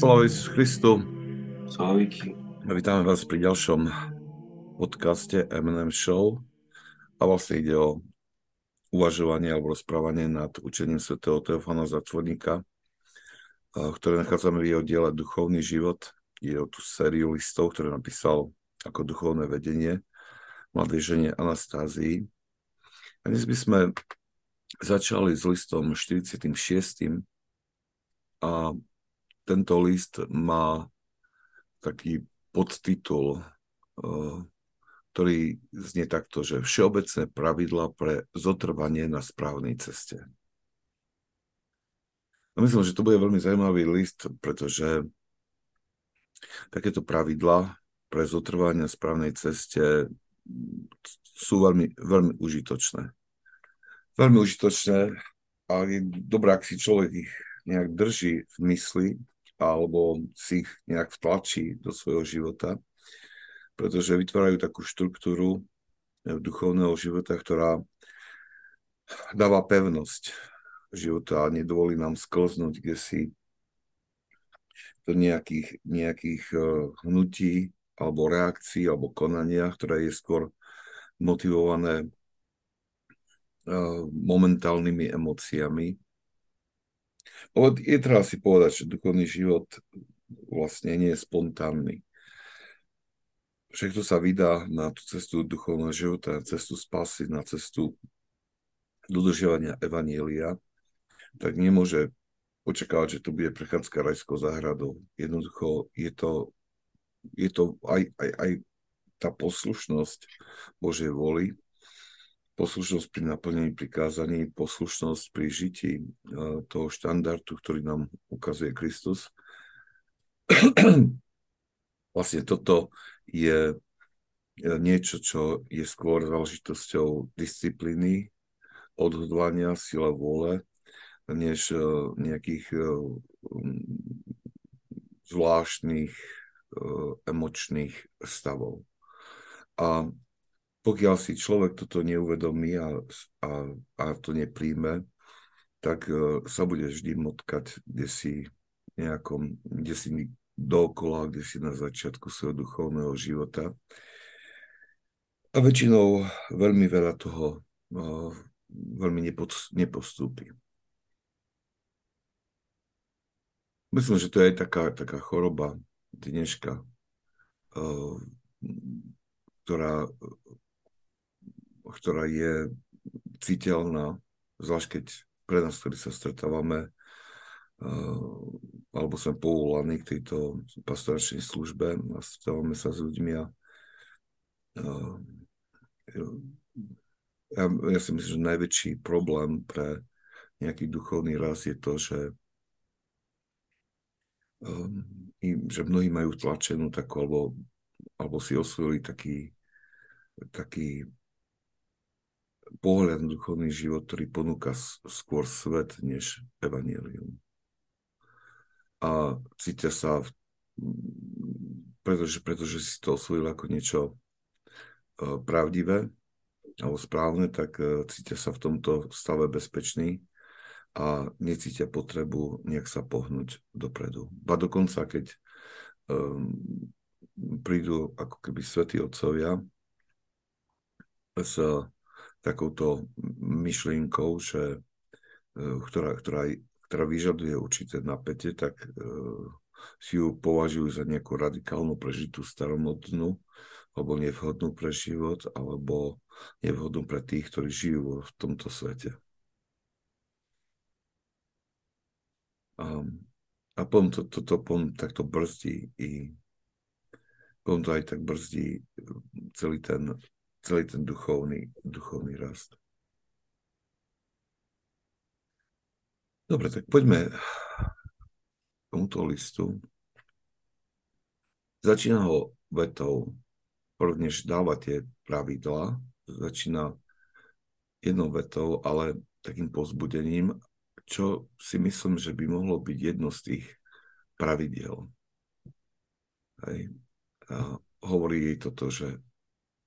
Sláva Ježiš Christu. Sláviky. Vítame vás pri ďalšom podcaste M&M Show. A vlastne ide o uvažovanie alebo rozprávanie nad učením svätého Teofana Zatvorníka, ktoré nachádzame v jeho diele Duchovný život. Je o tú sériu listov, ktoré napísal ako duchovné vedenie mladej žene Anastázii. A dnes by sme začali s listom 46. A tento list má taký podtitul, eh, ktorý znie takto, že všeobecné pravidla pre zotrvanie na správnej ceste. A myslím, že to bude veľmi zaujímavý list, pretože takéto pravidla pre zotrvanie na správnej ceste sú veľmi, veľmi užitočné. Veľmi užitočné a je dobré, ak si človek ich nejak drží v mysli alebo si ich nejak vtlačí do svojho života, pretože vytvárajú takú štruktúru eh, duchovného života, ktorá dáva pevnosť života a nedovolí nám sklznúť kde si do nejakých, nejakých eh, hnutí alebo reakcií alebo konania, ktoré je skôr motivované eh, momentálnymi emóciami je treba si povedať, že duchovný život vlastne nie je spontánny. Však kto sa vydá na tú cestu duchovného života, na cestu spasy, na cestu dodržiavania Evanielia, tak nemôže očakávať, že to bude prechádzka rajskou záhradou. Jednoducho je to, je to aj, aj, aj tá poslušnosť Božej voli, poslušnosť pri naplnení prikázaní, poslušnosť pri žití e, toho štandardu, ktorý nám ukazuje Kristus. vlastne toto je niečo, čo je skôr záležitosťou disciplíny, odhodlania, sila vôle, než e, nejakých zvláštnych emočných stavov. A pokiaľ si človek toto neuvedomí a, a, a to nepríjme, tak uh, sa bude vždy motkať kde si nejakom, kde si dookola, kde si na začiatku svojho duchovného života. A väčšinou veľmi veľa toho uh, veľmi nepod, nepostúpi. Myslím, že to je aj taká, taká choroba dneška, uh, ktorá ktorá je citeľná, zvlášť keď pre nás, ktorí sa stretávame, uh, alebo sme povolaní k tejto pastoračnej službe a stretávame sa s ľuďmi a uh, ja, ja si myslím, že najväčší problém pre nejaký duchovný raz je to, že, um, že mnohí majú tlačenú takú, alebo, alebo si osvojili taký, taký pohľad na duchovný život, ktorý ponúka skôr svet než evanílium. A cítia sa, pretože, pretože si to osvojil ako niečo e, pravdivé alebo správne, tak e, cítia sa v tomto stave bezpečný a necítia potrebu nejak sa pohnúť dopredu. Ba dokonca, keď um, prídu ako keby svätí otcovia s takouto myšlienkou, že, e, ktorá, ktorá, ktorá vyžaduje určité napätie, tak uh, si ju považujú za nejakú radikálnu prežitú staromodnú alebo nevhodnú pre život, alebo nevhodnú pre tých, ktorí žijú v tomto svete. A, a potom to, to, to potom takto brzdí i potom to aj tak brzdí celý ten celý ten duchovný, duchovný rast. Dobre, tak poďme k tomuto listu. Začína ho vetou, než dáva tie pravidla, začína jednou vetou, ale takým pozbudením, čo si myslím, že by mohlo byť jedno z tých pravidiel. Hej. A hovorí jej toto, že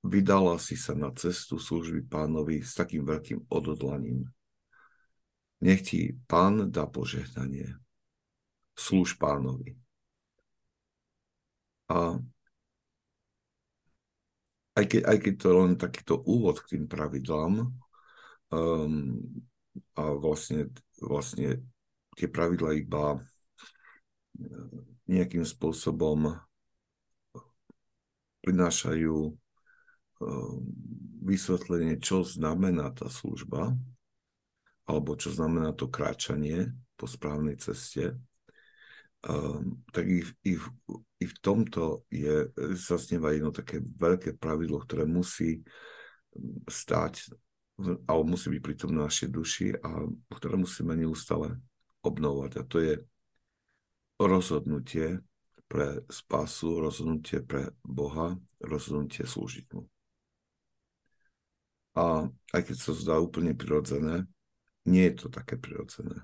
Vydala si sa na cestu služby pánovi s takým veľkým odhodlaním. Nech ti pán dá požehnanie. Služ pánovi. A aj keď, aj keď to je len takýto úvod k tým pravidlám, um, a vlastne, vlastne tie pravidla iba nejakým spôsobom prinášajú vysvetlenie, čo znamená tá služba, alebo čo znamená to kráčanie po správnej ceste, um, tak i, i, v, i v tomto je, zasnieva jedno také veľké pravidlo, ktoré musí stať, alebo musí byť pri tom na našej duši a ktoré musíme neustále obnovovať. A to je rozhodnutie pre spásu, rozhodnutie pre Boha, rozhodnutie slúžiť mu. A aj keď sa zdá úplne prirodzené, nie je to také prirodzené.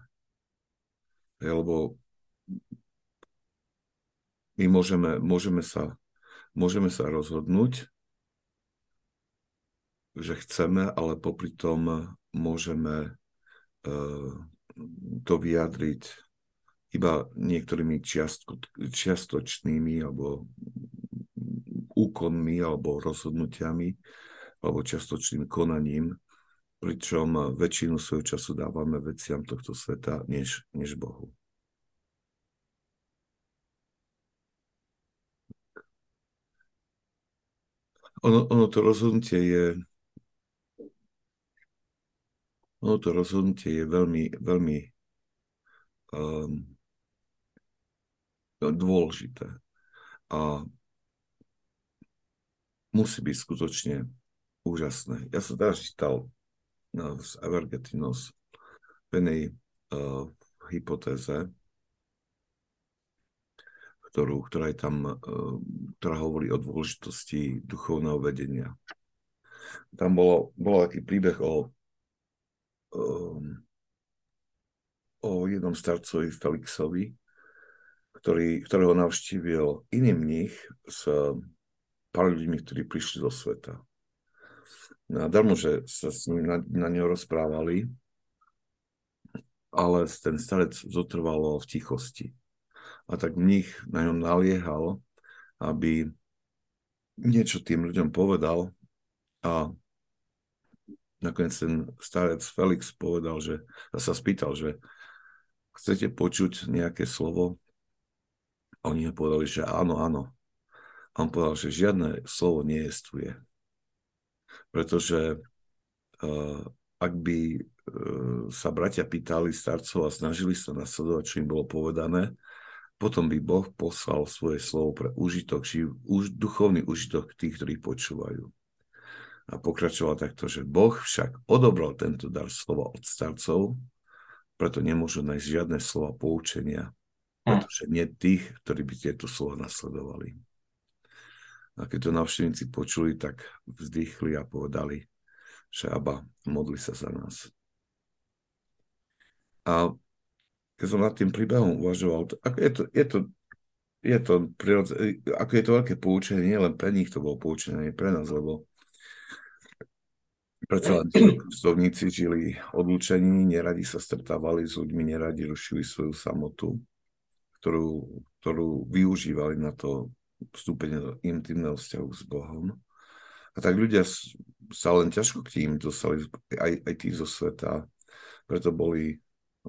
Lebo my môžeme, môžeme, sa, môžeme sa rozhodnúť, že chceme, ale popri tom môžeme uh, to vyjadriť iba niektorými čiastko, čiastočnými alebo úkonmi alebo rozhodnutiami alebo čiastočným konaním, pričom väčšinu svojho času dávame veciam tohto sveta než, než Bohu. Ono, ono to rozhodnutie je ono to rozhodnutie je veľmi, veľmi um, dôležité. A musí byť skutočne úžasné. Ja som teraz čítal no, z Evergetinos v jednej uh, hypotéze, ktorú, ktorá je tam, uh, ktorá hovorí o dôležitosti duchovného vedenia. Tam bolo, bolo taký príbeh o, um, o jednom starcovi Felixovi, ktorý, ktorého navštívil iný mních s pár ľuďmi, ktorí prišli zo sveta. No a darmo, že sa s ním na, na neho rozprávali, ale ten starec zotrvalo v tichosti. A tak mních na ňom naliehal, aby niečo tým ľuďom povedal a nakoniec ten starec Felix povedal, že sa spýtal, že chcete počuť nejaké slovo, oni mu povedali, že áno, áno. A on povedal, že žiadne slovo neestuje. Pretože uh, ak by uh, sa bratia pýtali starcov a snažili sa nasledovať, čo im bolo povedané, potom by Boh poslal svoje slovo pre užitok, živ, už, duchovný užitok tých, ktorí počúvajú. A pokračoval takto, že Boh však odobral tento dar slova od starcov, preto nemôžu nájsť žiadne slova poučenia pretože nie tých, ktorí by tieto slova nasledovali. A keď to navštevníci počuli, tak vzdychli a povedali, že Aba, modli sa za nás. A keď som nad tým príbehom uvažoval, ako je to, je to, je to prirodze, ako je to veľké poučenie, len pre nich to bolo poučenie, pre nás, lebo predsa tí žili odlučení, neradi sa stretávali s ľuďmi, neradi rušili svoju samotu ktorú, ktorú využívali na to vstúpenie do intimného vzťahu s Bohom. A tak ľudia sa len ťažko k tým dostali, aj, aj tí zo sveta, preto boli,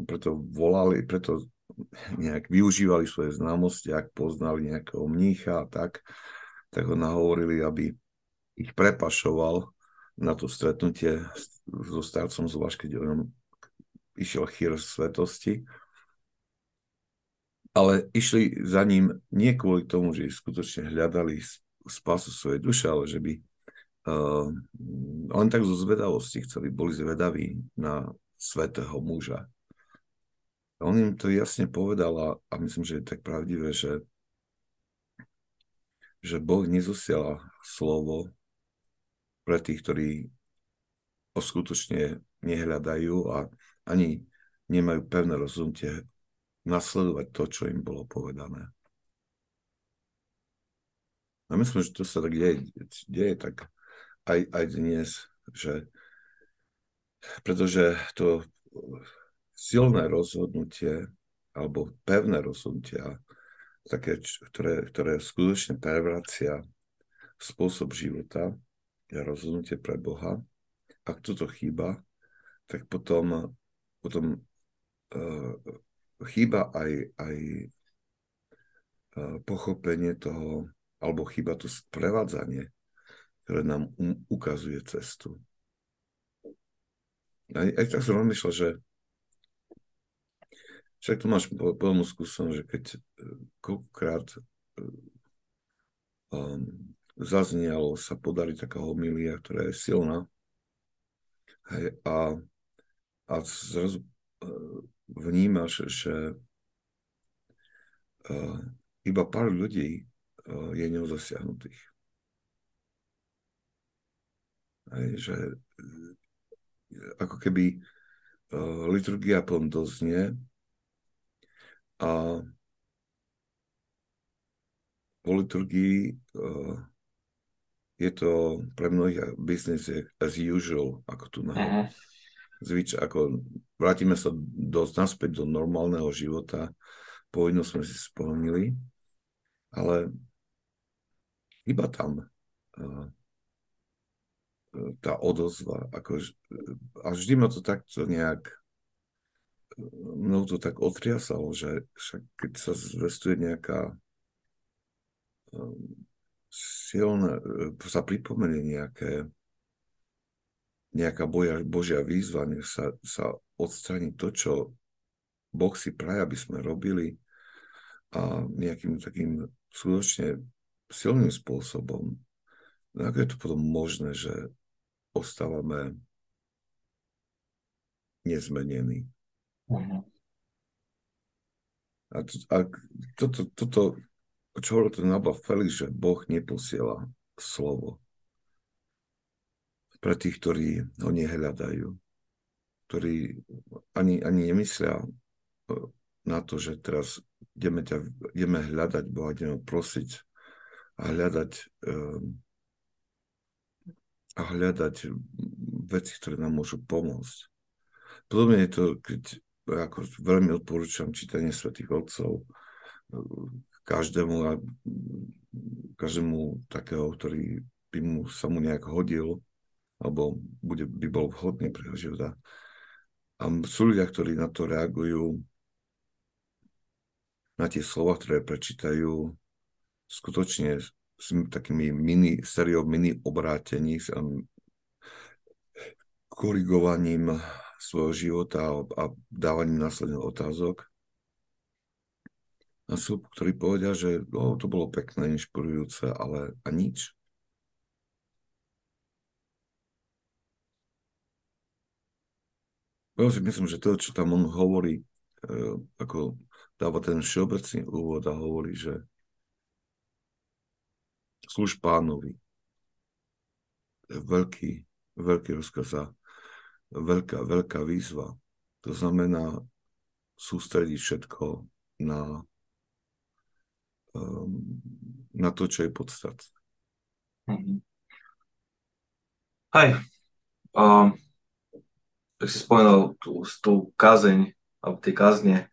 preto volali, preto nejak využívali svoje známosti, ak poznali nejakého mnícha a tak, tak ho nahovorili, aby ich prepašoval na to stretnutie so starcom, zvlášť keď on išiel chýr svetosti ale išli za ním nie kvôli tomu, že skutočne hľadali spasu svojej duše, ale že by uh, len tak zo zvedavosti chceli, boli zvedaví na svetého muža. A on im to jasne povedal a, a myslím, že je tak pravdivé, že, že Boh nezosiela slovo pre tých, ktorí ho skutočne nehľadajú a ani nemajú pevné rozhodnutie nasledovať to, čo im bolo povedané. A myslím, že to sa tak deje, deje tak aj, aj dnes, že pretože to silné rozhodnutie alebo pevné rozhodnutia také, ktoré, ktoré skutočne prevracia spôsob života, je rozhodnutie pre Boha. Ak toto chýba, tak potom, potom uh, chýba aj, aj uh, pochopenie toho, alebo chýba to sprevádzanie, ktoré nám ukazuje cestu. Aj, aj tak som rozmýšľal, že však tu máš plnú skúsenosť, že keď e, koľkokrát e, um, zaznelo, sa podarí taká homilia, ktorá je silná. Hej, a, a zrazu uh, vnímaš, že uh, iba pár ľudí uh, je neozasiahnutých. Hej, že ako keby uh, liturgia pln doznie a po liturgii uh, je to pre mnohých business as usual, ako tu na uh-huh. Zvyč, ako vrátime sa do, naspäť do normálneho života, vojnu sme si spomínali, ale iba tam uh, tá odozva, ako, a vždy ma to takto nejak mnou to tak otriasalo, že však keď sa zvestuje nejaká um, silné, e, sa pripomenie nejaké nejaká boja, Božia výzva, nech sa, sa odstraní to, čo Boh si praje, aby sme robili a nejakým takým skutočne silným spôsobom. No ako je to potom možné, že ostávame nezmenení? Uh-huh. A, to, a toto, toto, čo hovoril ten Nabal Felix, že Boh neposiela slovo pre tých, ktorí ho nehľadajú, ktorí ani, ani nemyslia e, na to, že teraz ideme, ťa, ideme hľadať Boha, ideme prosiť a hľadať um, a hľadať veci, ktoré nám môžu pomôcť. Podobne je to, keď ako veľmi odporúčam čítanie svätých Otcov každému, každému takého, ktorý by mu, sa mu nejak hodil, alebo bude, by bol vhodný pre jeho života. A sú ľudia, ktorí na to reagujú, na tie slova, ktoré prečítajú, skutočne s takými mini, sériou mini obrátení, korigovaním svojho života a dávaním následných otázok. A sú, ktorí povedia, že oh, to bolo pekné, inšpirujúce, ale a nič. Ja si myslím, že to, čo tam on hovorí, e, ako dáva ten všeobecný úvod a hovorí, že služ pánovi. Je veľký, veľký rozkaz a veľká, veľká výzva. To znamená sústrediť všetko na, um, na to, čo je podstatné. Mm-hmm. Hej. Um, tak si spomenul tú, tú kázeň, alebo tie kázne,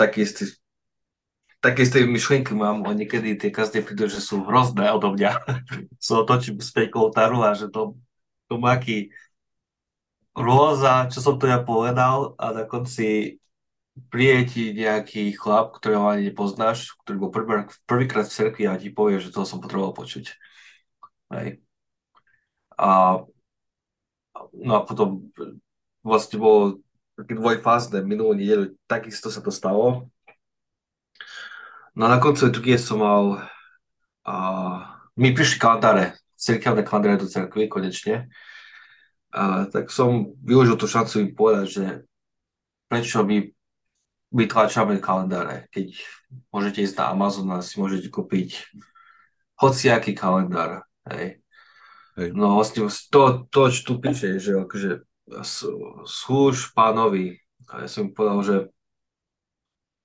taký istý také isté myšlienky mám, a niekedy tie kazne prídu, že sú hrozné odo mňa. sú otočím späť taru a že to, to má aký rôza, čo som to ja povedal a na konci príde ti nejaký chlap, ktorého ani nepoznáš, ktorý bol prvý, prvýkrát v cerkvi a ti povie, že to som potreboval počuť. Hej. A, no a potom vlastne bolo také dvojfázne minulú nedelu, takisto sa to stalo. No a na konci liturgie som mal, a, mi prišli kalendáre, cerkevné kalendáre do cerkvy konečne. A, tak som využil tú šancu im povedať, že prečo my vytlačame kalendáre, keď môžete ísť na Amazon a si môžete kúpiť hociaký kalendár. Hej. Hej. No vlastne to, to, čo tu píše, že akože slúž pánovi. A ja som povedal, že,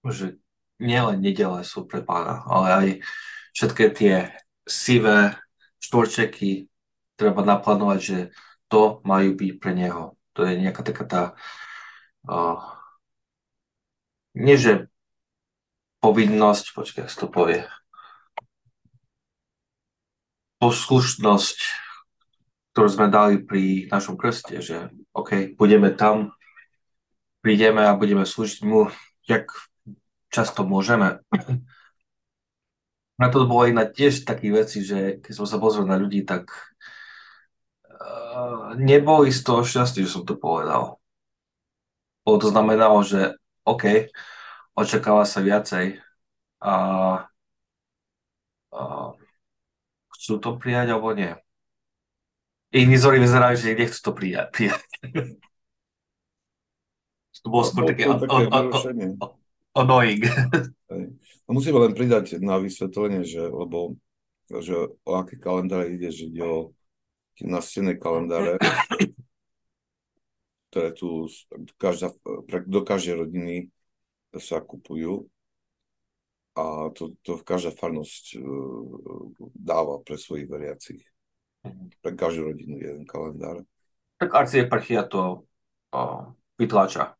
že nielen nedele sú pre pána, ale aj všetky tie sivé štvorčeky treba naplánovať, že to majú byť pre neho. To je nejaká taká tá uh, nie že povinnosť, počkaj, to povie, poslušnosť, ktorú sme dali pri našom krste, že OK, budeme tam, prídeme a budeme slúžiť mu, jak často môžeme. Na to bolo inak tiež také veci, že keď som sa pozrel na ľudí, tak uh, neboli z toho šťastí, že som to povedal. Bolo to znamenalo, že OK, očakáva sa viacej a, a chcú to prijať alebo nie. Iní zory vyzerajú, že nechcú to prijať. prijať. to bolo skôr také, také annoying. A musíme len pridať na vysvetlenie, že, lebo že o aké kalendáre ide, že ide o tie nastené kalendáre, ktoré tu každá, do každej rodiny sa kupujú a to, to každá farnosť uh, dáva pre svojich veriacich. Pre každú rodinu jeden kalendár. Tak arcieparchia to uh, vytláča.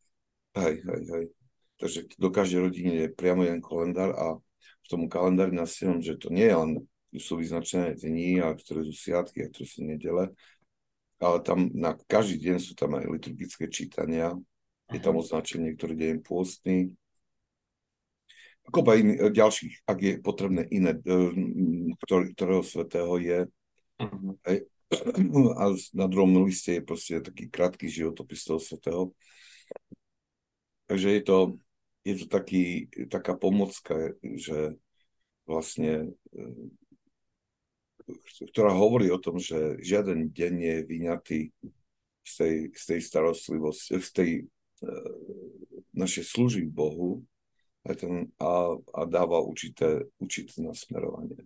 Hej, hej, hej. Takže do každej rodiny je priamo jeden kalendár a v tom kalendári nasievam, že to nie je len, sú vyznačené dni, a ktoré sú sviatky, a ktoré sú nedele, ale tam na každý deň sú tam aj liturgické čítania, je tam mhm. označenie, ktorý deň pôstny, kopa in, ďalších, ak je potrebné iné, e, ktorý, ktorého svetého je. Uh-huh. A na druhom liste je proste taký krátky životopis toho svetého. Takže je to, je to taký, taká pomocka, že vlastne e, ktorá hovorí o tom, že žiaden deň je vyňatý z tej, z tej starostlivosti, z tej uh, našej služby Bohu a, ten, a, a dáva určité, určité nasmerovanie.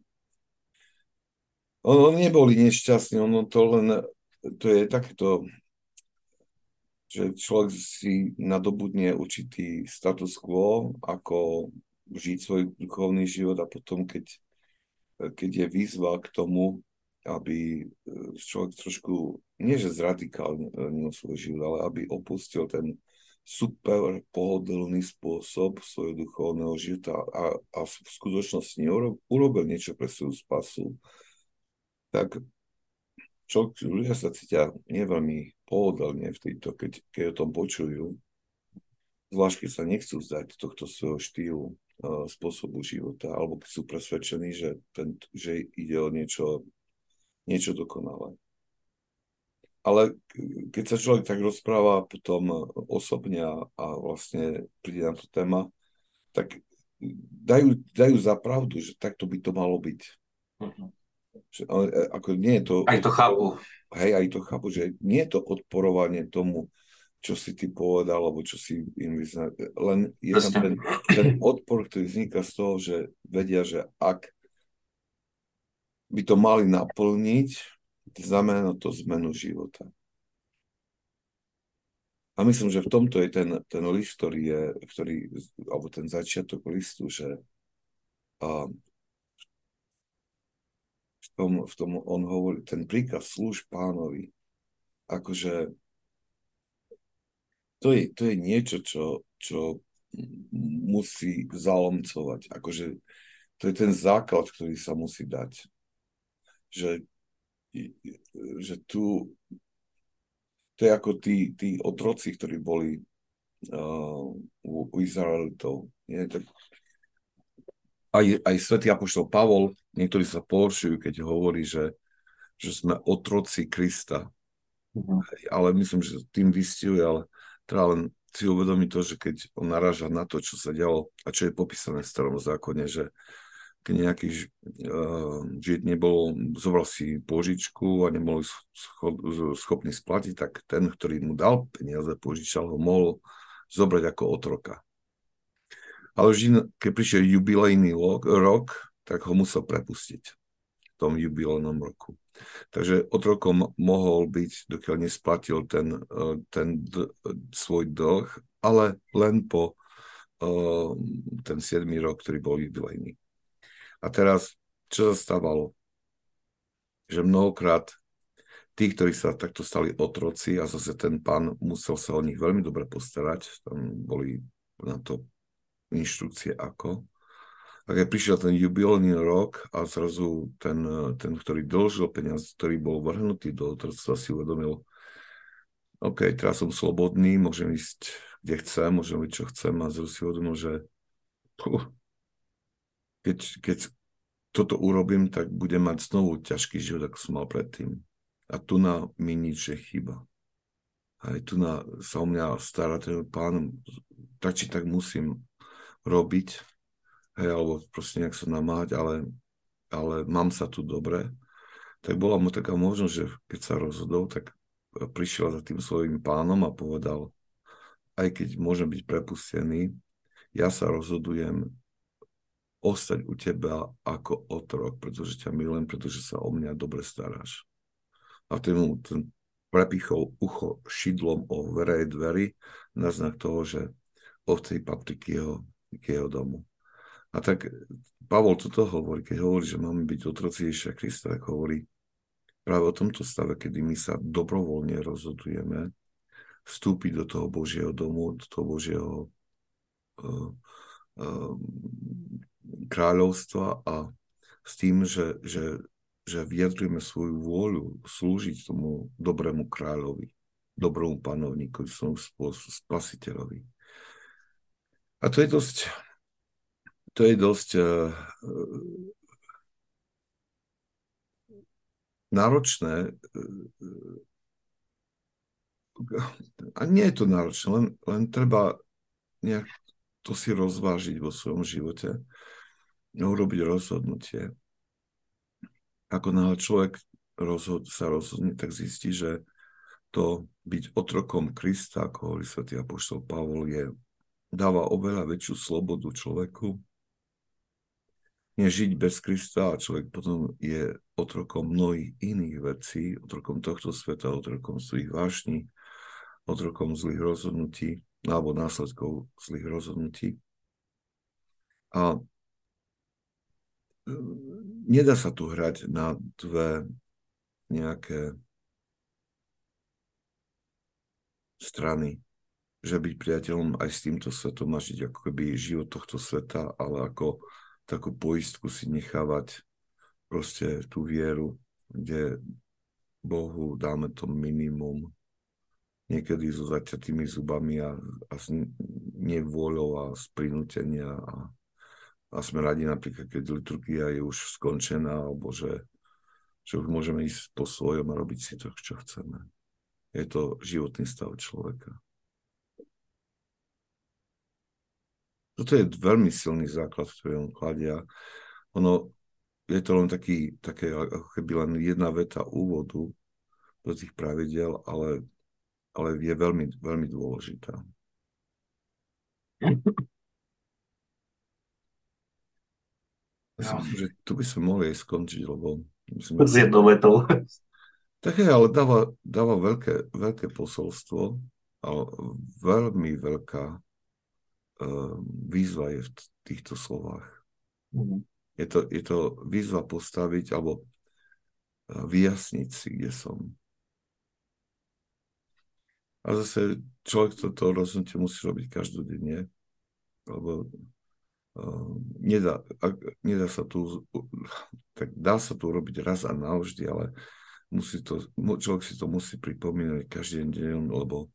Ono neboli nešťastní, ono to len, to je takéto že človek si nadobudne určitý status quo, ako žiť svoj duchovný život a potom, keď, keď je výzva k tomu, aby človek trošku, nie že zradikálnil svoj život, ale aby opustil ten super pohodlný spôsob svojho duchovného života a, a v skutočnosti urobil niečo pre svoju spasu, tak čo, ľudia sa cítia nie veľmi pohodlne v tejto, keď, keď o tom počujú, zvlášť keď sa nechcú zdať tohto svojho štýlu, uh, spôsobu života, alebo keď sú presvedčení, že, ten, že ide o niečo, niečo dokonalé. Ale keď sa človek tak rozpráva potom osobne a, a vlastne príde na to téma, tak dajú, dajú za pravdu, že takto by to malo byť. Uh-huh. E, ako nie je to... Aj to chápu. Hej, aj to chápu, že nie je to odporovanie tomu, čo si ty povedal, alebo čo si im vyzná. Len je tam ten, ten odpor, ktorý vzniká z toho, že vedia, že ak by to mali naplniť, znamená to zmenu života. A myslím, že v tomto je ten, ten list, ktorý je, ktorý, alebo ten začiatok listu, že a, tom, v tom on hovorí, ten príkaz slúž pánovi, akože to je, to je niečo, čo, čo musí zalomcovať. Akože to je ten základ, ktorý sa musí dať. Že, že tu to je ako tí, tí otroci, ktorí boli uh, u, u Izraelitov. Aj, aj svätý Apoštol Pavol, niektorí sa pohoršujú, keď hovorí, že, že sme otroci Krista. Uh-huh. Ale myslím, že tým vystihuje, ale treba len si uvedomiť to, že keď on naráža na to, čo sa dialo a čo je popísané v starom zákone, že keď nejaký uh, žid nebol, zobral si požičku a nebol scho- schopný splatiť, tak ten, ktorý mu dal peniaze, požičal ho, mohol zobrať ako otroka. Ale vždy, keď prišiel jubilejný rok, tak ho musel prepustiť v tom jubilejnom roku. Takže otrokom mohol byť, dokiaľ nesplatil ten, e, ten d- svoj dlh, ale len po uh, ten 7. rok, ktorý bol jubilejný. A teraz, čo sa stávalo? Že mnohokrát tí, ktorí sa takto stali otroci a zase ten pán musel sa o nich veľmi dobre postarať, tam boli na to inštrukcie ako, A keď prišiel ten jubilný rok a zrazu ten, ten ktorý dlžil peniaz, ktorý bol vrhnutý do otroctva, si uvedomil, OK, teraz som slobodný, môžem ísť kde chcem, môžem byť čo chcem a zrazu si uvedomil, že keď, keď toto urobím, tak budem mať znovu ťažký život, ako som mal predtým. A tu na mi nič chýba. Aj tu na, sa o mňa stará ten pán, tak či tak musím robiť, hej, alebo proste nejak sa namáhať, ale, ale mám sa tu dobre. Tak bola mu taká možnosť, že keď sa rozhodol, tak prišiel za tým svojim pánom a povedal, aj keď môžem byť prepustený, ja sa rozhodujem ostať u teba ako otrok, pretože ťa milujem, pretože sa o mňa dobre staráš. A ten mu ten prepichol ucho šidlom o verej dverí na znak toho, že ovcej patrí k jeho, k jeho domu. A tak Pavol toto hovorí, keď hovorí, že máme byť otroci Ježiša Krista, tak hovorí práve o tomto stave, kedy my sa dobrovoľne rozhodujeme vstúpiť do toho Božieho domu, do toho Božieho uh, uh, kráľovstva a s tým, že, že, že vyjadrujeme svoju vôľu slúžiť tomu dobrému kráľovi, dobrému panovníkovi, svojmu spasiteľovi. A to je dosť, to je dosť uh, náročné. Uh, a nie je to náročné, len, len treba nejak to si rozvážiť vo svojom živote urobiť rozhodnutie. Ako náhle človek rozhod, sa rozhodne, tak zistí, že to byť otrokom Krista, ako hovorí svätý Apoštol Pavol, je, dáva oveľa väčšiu slobodu človeku, než žiť bez Krista a človek potom je otrokom mnohých iných vecí, otrokom tohto sveta, otrokom svojich vášní, otrokom zlých rozhodnutí alebo následkov zlých rozhodnutí. A nedá sa tu hrať na dve nejaké strany, že byť priateľom aj s týmto svetom a žiť ako keby život tohto sveta, ale ako takú poistku si nechávať proste tú vieru, kde Bohu dáme to minimum, niekedy so zaťatými zubami a, a s nevôľou a z prinútenia a a sme radi napríklad, keď liturgia je už skončená, alebo že, že už môžeme ísť po svojom a robiť si to, čo chceme. Je to životný stav človeka. Toto je veľmi silný základ, ktorý on kladia. Ono, je to len taký, také, ako keby len jedna veta úvodu do tých pravidel, ale, ale je veľmi, veľmi dôležitá. Ja myslím, že tu by sme mohli aj skončiť, lebo... Myslím, S jednou vetou. Také, ale dáva, dáva veľké, veľké posolstvo, ale veľmi veľká výzva je v týchto slovách. Mm. Je, to, je to výzva postaviť alebo uh, vyjasniť si, kde som. A zase človek toto rozhodnutie musí robiť každodenne, lebo Ehm, nedá, nedá sa tu, tak dá sa tu robiť raz a navždy, ale musí to, človek si to musí pripomínať každý deň, lebo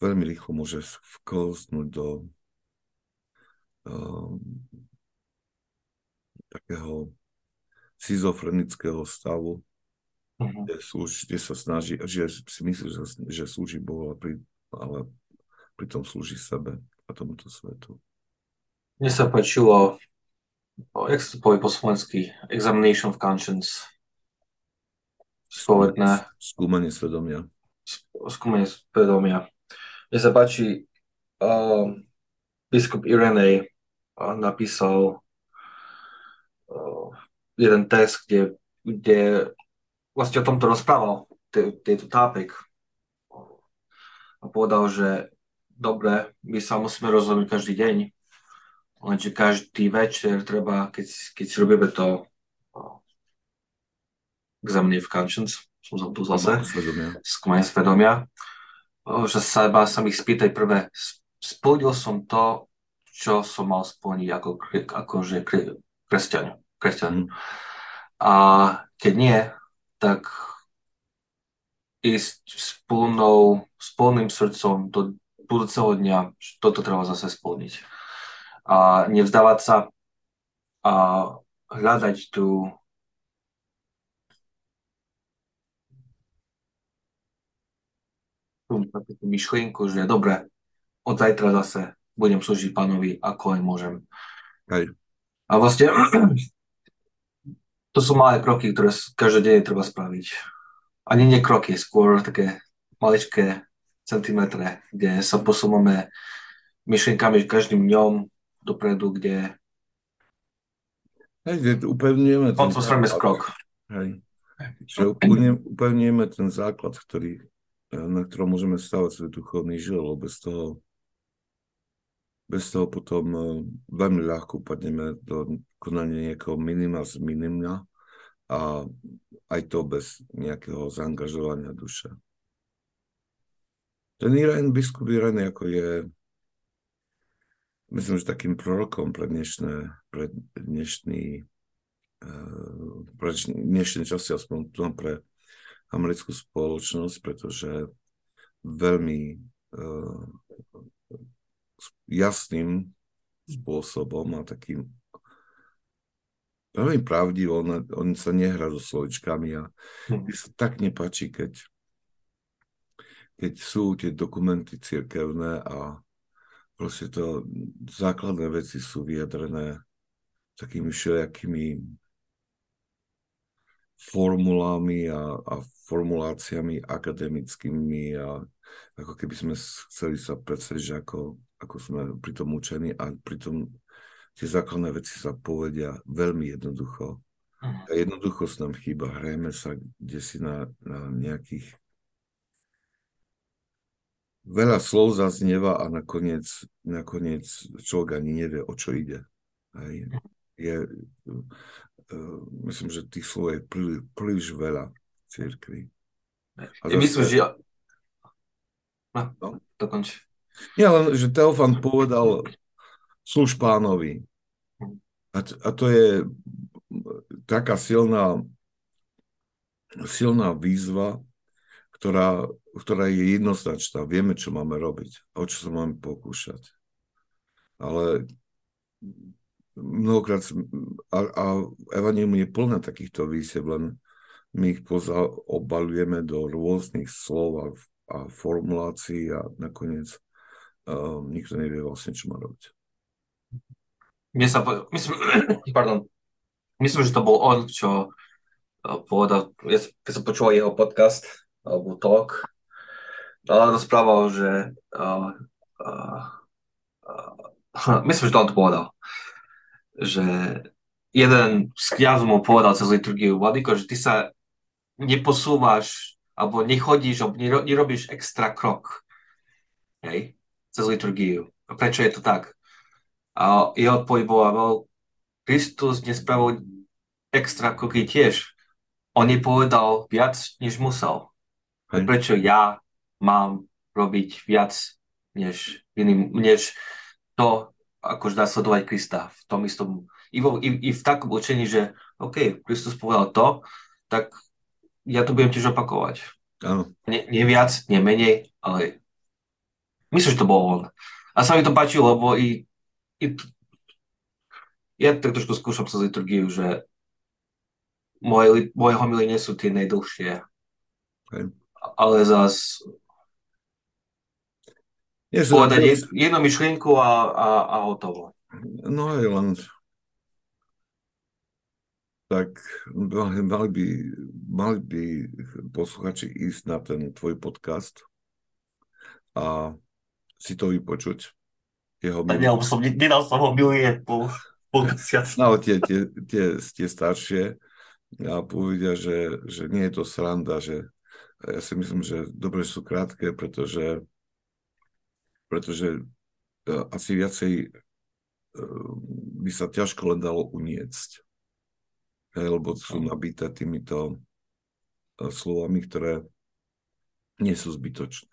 veľmi rýchlo môže vklznúť do takého schizofrenického stavu, uh-huh. kde, slúži, kde sa snaží, že si myslí, že, že slúži Bohu, ale pri, ale pritom slúži sebe a tomuto svetu. Mne sa páčilo, jak sa to povie po slovensky, examination of conscience. Spovedné. Skúmanie svedomia. Skúmanie svedomia. Mne sa páči, uh, biskup Irenej napísal jeden text, kde, kde vlastne o tomto rozprával, tejto tápek. A povedal, že dobre, my sa musíme rozhodnúť každý deň, Lenže každý večer treba, keď, keď si robíme to examine v conscience, som tu zase, skúmanie svedomia, že sa iba sa ich spýtaj prvé, splnil som to, čo som mal splniť ako, akože kresťan. kresťan. A keď nie, tak ísť s, plnou, s plným srdcom do budúceho dňa, toto treba zase splniť. A nevzdávať sa a hľadať tú myšlienku, že dobre, od zajtra zase budem slúžiť pánovi, ako aj môžem. Hej. A vlastne to sú malé kroky, ktoré každý deň treba spraviť. Ani nie kroky, skôr také maličké centimetre, kde sa posúvame myšlienkami každým dňom dopredu, kde Hej, kde upevňujeme ten základ. krok. Hej. Že upevňujeme ten základ, ktorý na ktorom môžeme stavať svoj duchovný život, bez toho, bez toho potom e, veľmi ľahko padneme do konania nejakého minima z minima a aj to bez nejakého zaangažovania duše. Ten Irén, biskup Irén, ako je myslím, že takým prorokom pre dnešné, pre dnešný e, pre dnešné časy, aspoň pre americkú spoločnosť, pretože veľmi uh, jasným spôsobom a takým veľmi pravdivo, on, on sa nehrá so slovičkami a hm. mi sa tak nepáči, keď, keď sú tie dokumenty cirkevné a proste to základné veci sú vyjadrené takými všelijakými formulami a, a formuláciami akademickými a ako keby sme chceli sa predstaviť, že ako, ako sme pri tom učení a pritom tie základné veci sa povedia veľmi jednoducho. A jednoducho sa nám chýba. Hrajeme sa kde si na, na nejakých veľa slov zaznieva a nakoniec, nakoniec človek ani nevie, o čo ide. Hej. Je, uh, myslím, že tých slov je príliš, príliš veľa v církvi. Ja myslím, že... No, no. dokonč. Nie, len, že Teofan povedal služ pánovi. A, a to je taká silná, silná výzva, ktorá, ktorá je jednoznačná. Vieme, čo máme robiť o čo sa máme pokúšať. Ale mnohokrát a, a Evangelium je plné takýchto výsiev, len my ich poza, obalujeme do rôznych slov a, a formulácií a nakoniec uh, nikto nevie vlastne, čo má robiť. Mne sa, myslím, pardon, myslím, že to bol on, čo uh, povedal, ja, keď som počúval jeho podcast, alebo talk, ale rozprával, že uh, uh, uh, myslím, že to on to povedal, že jeden z kniazov mu povedal cez liturgiu, Vladiko, že ty sa neposúvaš alebo nechodíš, alebo nerobíš extra krok. Hej, cez liturgiu. A prečo je to tak? A jeho odpoveď bola, well, Kristus nespravil extra kroky tiež. On nepovedal viac, než musel. Hej. Prečo ja mám robiť viac, než, iným, než to, akože dá sledovať Krista v tom istom, i, vo, i, i v takom učení, že OK, Kristus povedal to, tak ja to budem tiež opakovať. Áno. Nie, nie viac, nie menej, ale myslím, že to bol on. A sa mi to páčilo, lebo i, i ja tak trošku skúšam sa liturgiu, že moje, moje homily nie sú tie najdlhšie. Okay. Ale zas nie povedať jednu myšlienku a, a, a hotovo. No aj len tak mali by, mali by posluchači ísť na ten tvoj podcast a si to vypočuť. Jeho tak ja som, nedal som ho milie po, po No, tie, tie, tie, tie staršie a povedia, že, že nie je to sranda, že ja si myslím, že dobre sú krátke, pretože pretože e, asi viacej e, by sa ťažko len dalo uniecť. Hej, lebo sú nabité týmito e, slovami, ktoré nie sú zbytočné.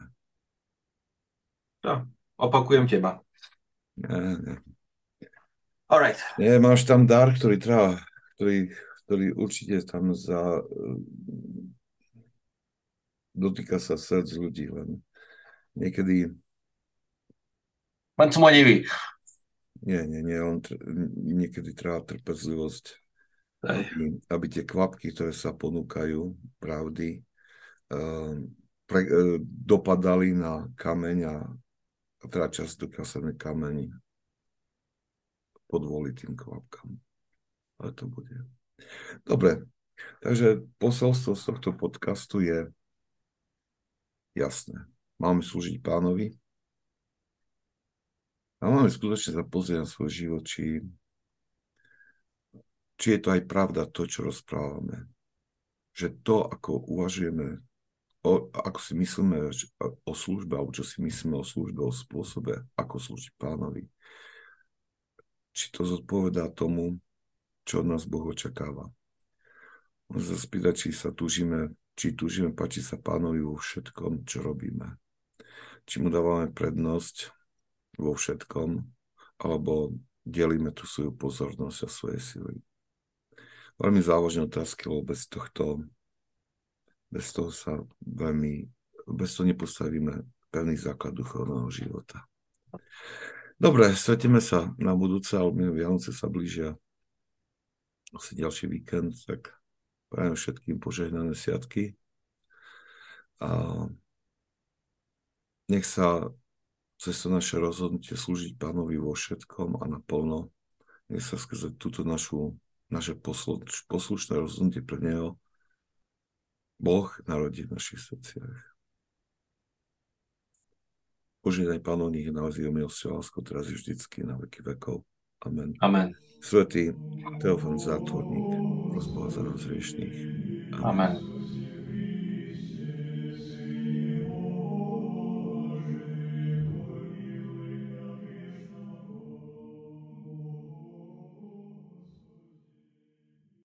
Ja, opakujem teba. Nie. Alright. Nie, máš tam dar, ktorý treba, ktorý, ktorý určite tam za... Dotýka sa srdc ľudí, len niekedy... Len som neví. Nie, nie, nie, on tr- niekedy treba trpezlivosť, aby, aby tie kvapky, ktoré sa ponúkajú, pravdy, uh, pre, uh, dopadali na kameň a teda často kasený kameň podvolí tým kvapkám. Ale to bude. Dobre, takže posolstvo z tohto podcastu je jasné. Máme slúžiť pánovi, a máme skutočne sa pozrieť na svoj život, či, či je to aj pravda to, čo rozprávame. Že to, ako uvažujeme, o, ako si myslíme o službe, alebo čo si myslíme o službe, o spôsobe, ako slúžiť pánovi, či to zodpovedá tomu, čo od nás Boh očakáva. On sa spýta, či sa túžime, či túžime páčiť sa pánovi vo všetkom, čo robíme. Či mu dávame prednosť vo všetkom, alebo delíme tú svoju pozornosť a svoje sily. Veľmi závažné otázky, lebo bez tohto, bez toho sa veľmi, bez toho nepostavíme pevný základ duchovného života. Dobre, stretíme sa na budúce, alebo Vianoce sa blížia. Asi ďalší víkend, tak prajem všetkým požehnané sviatky. A nech sa cez to naše rozhodnutie slúžiť pánovi vo všetkom a naplno, nech sa skrze túto našu, naše poslušné rozhodnutie pre Neho Boh narodí v našich srdciach. Požiadaj Pánov, nech je naozaj o milosť a lásku teraz i vždycky na veky vekov. Amen. Amen. Svetý Teofan Zátvorník, prosboha za rozriešných. Amen. Amen.